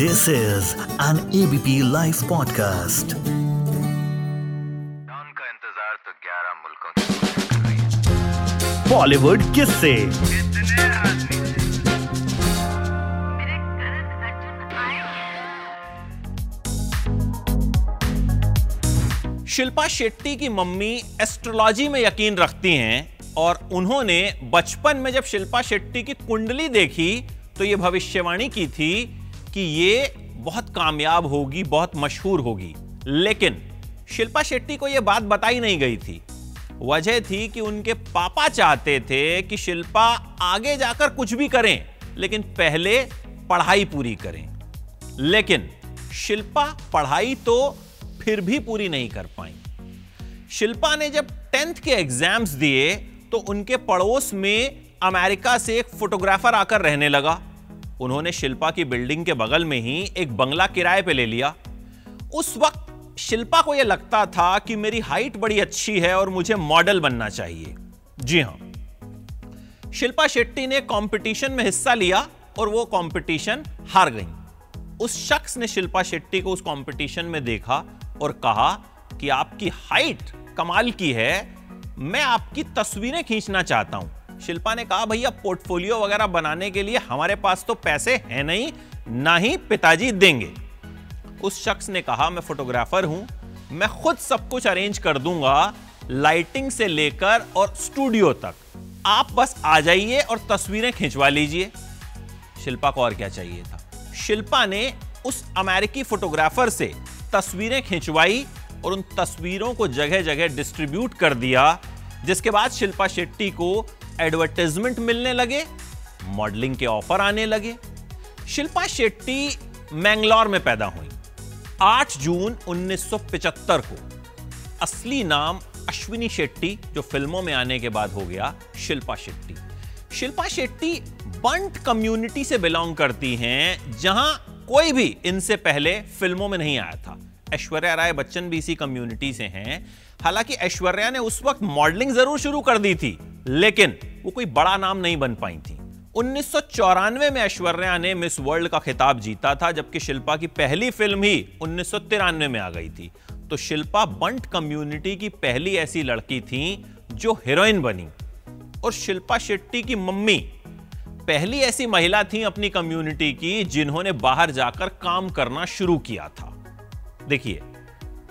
This is an ABP Life podcast. उनका इंतज़ार तो 11 मुल्कों की बॉलीवुड किससे। शिल्पा शेट्टी की मम्मी एस्ट्रोलॉजी में यकीन रखती हैं और उन्होंने बचपन में जब शिल्पा शेट्टी की कुंडली देखी तो ये भविष्यवाणी की थी कि ये बहुत कामयाब होगी, बहुत मशहूर होगी। लेकिन शिल्पा शेट्टी को यह बात बताई नहीं गई थी। वजह थी कि उनके पापा चाहते थे कि शिल्पा आगे जाकर कुछ भी करें, लेकिन पहले पढ़ाई पूरी करें। लेकिन शिल्पा पढ़ाई तो फिर भी पूरी नहीं कर पाई। शिल्पा ने जब टेंथ के एग्ज़ाम्स दिए तो उनके पड़ोस में अमेरिका से एक फोटोग्राफर आकर रहने लगा। उन्होंने शिल्पा की बिल्डिंग के बगल में ही एक बंगला किराए पे ले लिया। उस वक्त शिल्पा को यह लगता था कि मेरी हाइट बड़ी अच्छी है और मुझे मॉडल बनना चाहिए। जी हाँ। शिल्पा शेट्टी ने कंपटीशन में हिस्सा लिया और वो कंपटीशन हार गई। उस शख्स ने शिल्पा शेट्टी को उस कंपटीशन में देखा और कहा कि आपकी हाइट कमाल की है, मैं आपकी तस्वीरें खींचना चाहता हूँ। शिल्पा ने कहा, भैया, पोर्टफोलियो वगैरह बनाने के लिए हमारे पास तो पैसे हैं नहीं, ना ही पिताजी देंगे। उस शख्स ने कहा, मैं फोटोग्राफर हूँ, मैं खुद सब कुछ अरेंज कर दूँगा लाइटिंग से लेकर और स्टूडियो तक। आप बस आ जाइए और तस्वीरें खिंचवा लीजिए। शिल्पा को और क्या चाहिए था? शिल्पा ने उस अमेरिकी फोटोग्राफर से तस्वीरें खिंचवाई और उन तस्वीरों को जगह जगह डिस्ट्रीब्यूट कर दिया, जिसके बाद शिल्पा शेट्टी को एडवर्टाइजमेंट मिलने लगे मॉडलिंग के ऑफ़र आने लगे। शिल्पा शेट्टी मैंगलोर में पैदा हुई। 8 जून 1975 को। असली नाम अश्विनी शेट्टी, जो फ़िल्मों में आने के बाद हो गया शिल्पा शेट्टी। शिल्पा शेट्टी बंट कम्युनिटी से बिलोंग करती हैं, जहाँ कोई भी इनसे पहले फ़िल्मों में नहीं आया था। ऐश्वर्या राय बच्चन भी इसी कम्युनिटी से हैं। हालाँकि ऐश्वर्या ने उस वक्त मॉडलिंग ज़रूर शुरू कर दी थी, लेकिन वो कोई बड़ा नाम नहीं बन पाई थी। उन्नीस सौ चौरानवे में ऐश्वर्या ने मिस वर्ल्ड का खिताब जीता था, जबकि शिल्पा की पहली फ़िल्म ही उन्नीस सौ तिरानवे में आ गई थी। तो शिल्पा बंट कम्युनिटी की पहली ऐसी लड़की थी जो हीरोइन बनी। और शिल्पा शेट्टी की मम्मी पहली ऐसी महिला थी अपनी कम्युनिटी की, जिन्होंने बाहर जाकर काम करना शुरू किया था। देखिए,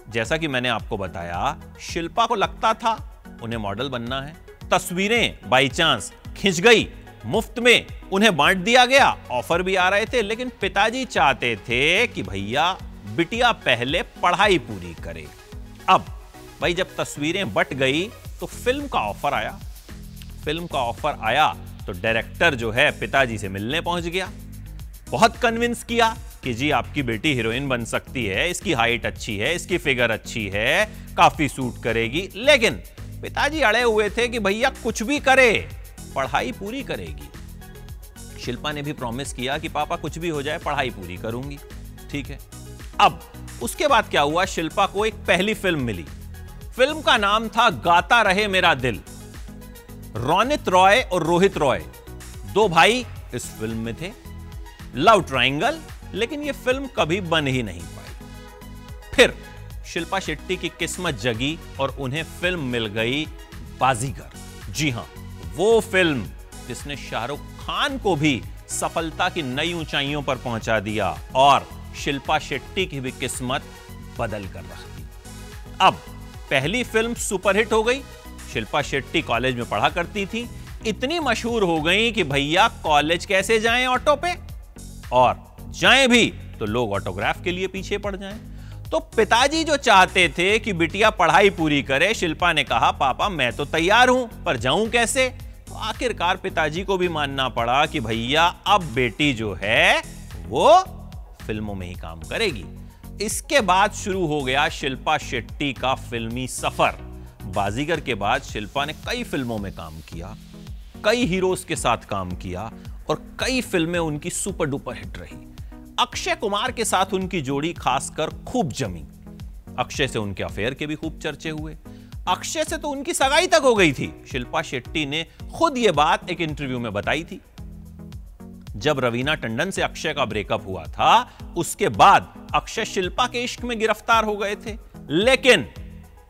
जैसा कि मैंने आपको बताया, शिल्पा को लगता था उन्हें मॉडल बनना है। तस्वीरें बाई चांस खिंच गई। मुफ़्त में उन्हें बांट दिया गया। ऑफ़र भी आ रहे थे, लेकिन पिताजी चाहते थे कि भैया, बिटिया पहले पढ़ाई पूरी करे। अब, भाई, जब तस्वीरें बट गई तो फ़िल्म का ऑफ़र आया। फ़िल्म का ऑफ़र आया तो डायरेक्टर जो है पिताजी से मिलने पहुँच गया। बहुत कन्विंस किया। कि जी, आपकी बेटी हीरोइन बन सकती है, इसकी हाइट अच्छी है, इसकी फिगर अच्छी है, काफ़ी सूट करेगी। लेकिन पिताजी अड़े हुए थे कि भैया कुछ भी करे, पढ़ाई पूरी करेगी। शिल्पा ने भी प्रॉमिस किया कि पापा कुछ भी हो जाए, पढ़ाई पूरी करूँगी। ठीक है। अब उसके बाद क्या हुआ? शिल्पा को एक पहली फ़िल्म मिली। फ़िल्म का नाम था गाता रहे मेरा दिल। रोनित रॉय और रोहित रॉय। दो भाई इस फ़िल्म में थे। लव ट्रायंगल लेकिन यह फ़िल्म कभी बन ही नहीं पाई। फिर शिल्पा शेट्टी की किस्मत जगी और उन्हें फ़िल्म मिल गई बाजीगर। जी हाँ, वो फ़िल्म जिसने शाहरुख खान को भी सफलता की नई ऊंचाइयों पर पहुँचा दिया और शिल्पा शेट्टी की भी किस्मत बदल कर रख दी। अब पहली फ़िल्म सुपरहिट हो गई। शिल्पा शेट्टी कॉलेज में पढ़ा करती थी। इतनी मशहूर हो गई कि भैया कॉलेज कैसे जाएँ ऑटो पे? और जाएँ भी तो लोग ऑटोग्राफ के लिए पीछे पड़ जाएँ। तो पिताजी जो चाहते थे कि बिटिया पढ़ाई पूरी करे, शिल्पा ने कहा, पापा, मैं तो तैयार हूँ, पर जाऊँ कैसे? तो आखिरकार पिताजी को भी मानना पड़ा कि भैया, अब बेटी जो है, वो फ़िल्मों में ही काम करेगी। इसके बाद शुरू हो गया शिल्पा शेट्टी का फिल्मी सफ़र। बाजीगर के बाद शिल्पा ने कई फ़िल्मों में काम किया, कई हीरोज के साथ काम किया, और कई फ़िल्में उनकी सुपर डुपर हिट रही। अक्षय कुमार के साथ उनकी जोड़ी खासकर खूब जमी। अक्षय से उनके अफेयर के भी खूब चर्चे हुए। अक्षय से तो उनकी सगाई तक हो गई थी। शिल्पा शेट्टी ने खुद यह बात एक इंटरव्यू में बताई थी। जब रवीना टंडन से अक्षय का ब्रेकअप हुआ था, उसके बाद अक्षय शिल्पा के इश्क में गिरफ़्तार हो गए थे। लेकिन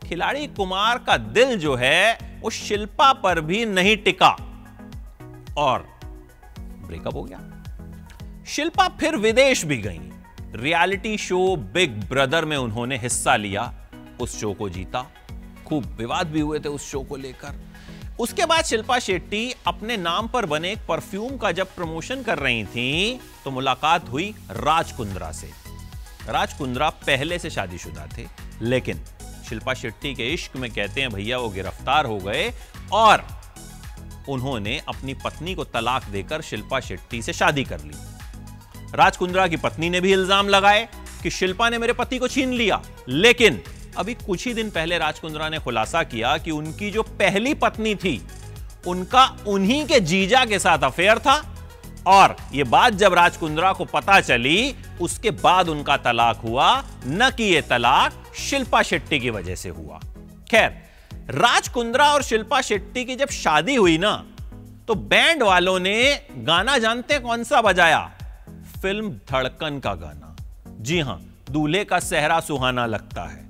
खिलाड़ी कुमार का दिल जो है, वो शिल्पा पर भी नहीं टिका। और ब्रेकअप हो गया। शिल्पा फिर विदेश भी गई। रियलिटी शो बिग ब्रदर में उन्होंने हिस्सा लिया। उस शो को जीता। खूब विवाद भी हुए थे उस शो को लेकर। उसके बाद शिल्पा शेट्टी अपने नाम पर बने एक परफ्यूम का जब प्रमोशन कर रही थी तो मुलाकात हुई राज कुंद्रा से। राज कुंद्रा पहले से शादीशुदा थे, लेकिन शिल्पा शेट्टी के इश्क में कहते हैं, भैया, वो गिरफ़्तार हो गए। और उन्होंने अपनी पत्नी को तलाक देकर शिल्पा शेट्टी से शादी कर ली। राज कुंद्रा की पत्नी ने भी इल्ज़ाम लगाए कि शिल्पा ने मेरे पति को छीन लिया। लेकिन अभी कुछ ही दिन पहले राज कुंद्रा ने खुलासा किया कि उनकी जो पहली पत्नी थी, उनका उन्हीं के जीजा के साथ अफेयर था और यह बात जब राज कुंद्रा को पता चली, उसके बाद उनका तलाक हुआ। न कि यह तलाक शिल्पा शेट्टी की वजह से हुआ। खैर, राज कुंद्रा और शिल्पा शेट्टी की जब शादी हुई ना तो बैंड वालों ने गाना जानते कौन सा बजाया? फ़िल्म धड़कन का गाना। जी हाँ, दूल्हे का सेहरा सुहाना लगता है।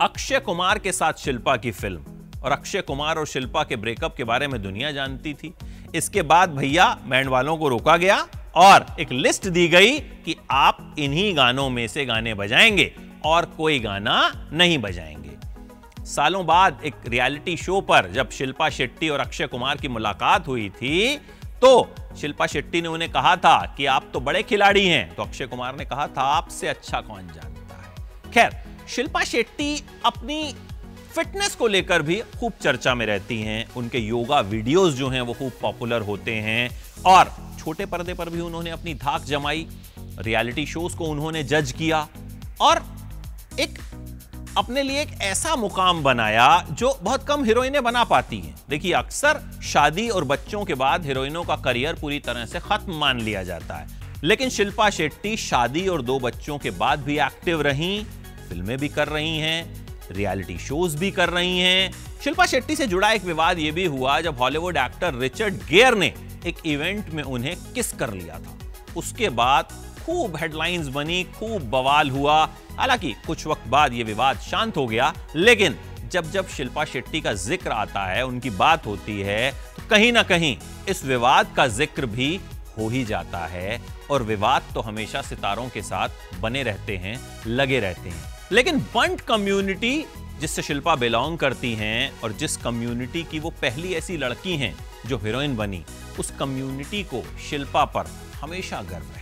अक्षय कुमार के साथ शिल्पा की फ़िल्म, और अक्षय कुमार और शिल्पा के ब्रेकअप के बारे में दुनिया जानती थी। इसके बाद भैया बैंड वालों को रोका गया, और एक लिस्ट दी गई कि आप इन्हीं गानों में से गाने बजाएँगे, और कोई गाना नहीं बजाएँगे। सालों बाद एक रियलिटी शो पर जब शिल्पा शेट्टी और अक्षय कुमार की मुलाकात हुई थी तो शिल्पा शेट्टी ने उन्हें कहा था कि आप तो बड़े खिलाड़ी हैं। तो अक्षय कुमार ने कहा था, आपसे अच्छा कौन जानता है? खैर, शिल्पा शेट्टी अपनी फिटनेस को लेकर भी खूब चर्चा में रहती हैं। उनके योगा वीडियोस जो हैं, वो खूब पॉपुलर होते हैं। और छोटे पर्दे पर भी उन्होंने अपनी धाक जमाई। रियलिटी शोज़ को उन्होंने जज किया। और एक अपने लिए एक ऐसा मुकाम बनाया जो बहुत कम हीरोइनें बना पाती हैं। देखिए, अक्सर शादी और बच्चों के बाद हीरोइनों का करियर पूरी तरह से खत्म मान लिया जाता है। लेकिन शिल्पा शेट्टी शादी और दो बच्चों के बाद भी एक्टिव रहीं, फ़िल्में भी कर रही हैं, रियलिटी शोज़ भी कर रही हैं। शिल्पा शेट्टी से जुड़ा एक विवाद यह भी हुआ जब हॉलीवुड एक्टर रिचर्ड गेयर ने एक इवेंट में उन्हें किस कर लिया था। उसके बाद खूब हेडलाइंस बनी, खूब बवाल हुआ। हालाँकि कुछ वक्त बाद यह विवाद शांत हो गया, लेकिन जब जब शिल्पा शेट्टी का ज़िक्र आता है, उनकी बात होती है तो कहीं ना कहीं इस विवाद का ज़िक्र भी हो ही जाता है और विवाद तो हमेशा सितारों के साथ बने रहते हैं, लगे रहते हैं। लेकिन बंट कम्युनिटी जिससे शिल्पा बिलोंग करती हैं और जिस कम्युनिटी की वो पहली ऐसी लड़की हैं, जो हीरोइन बनी, उस कम्युनिटी को शिल्पा पर हमेशा गर्व रहे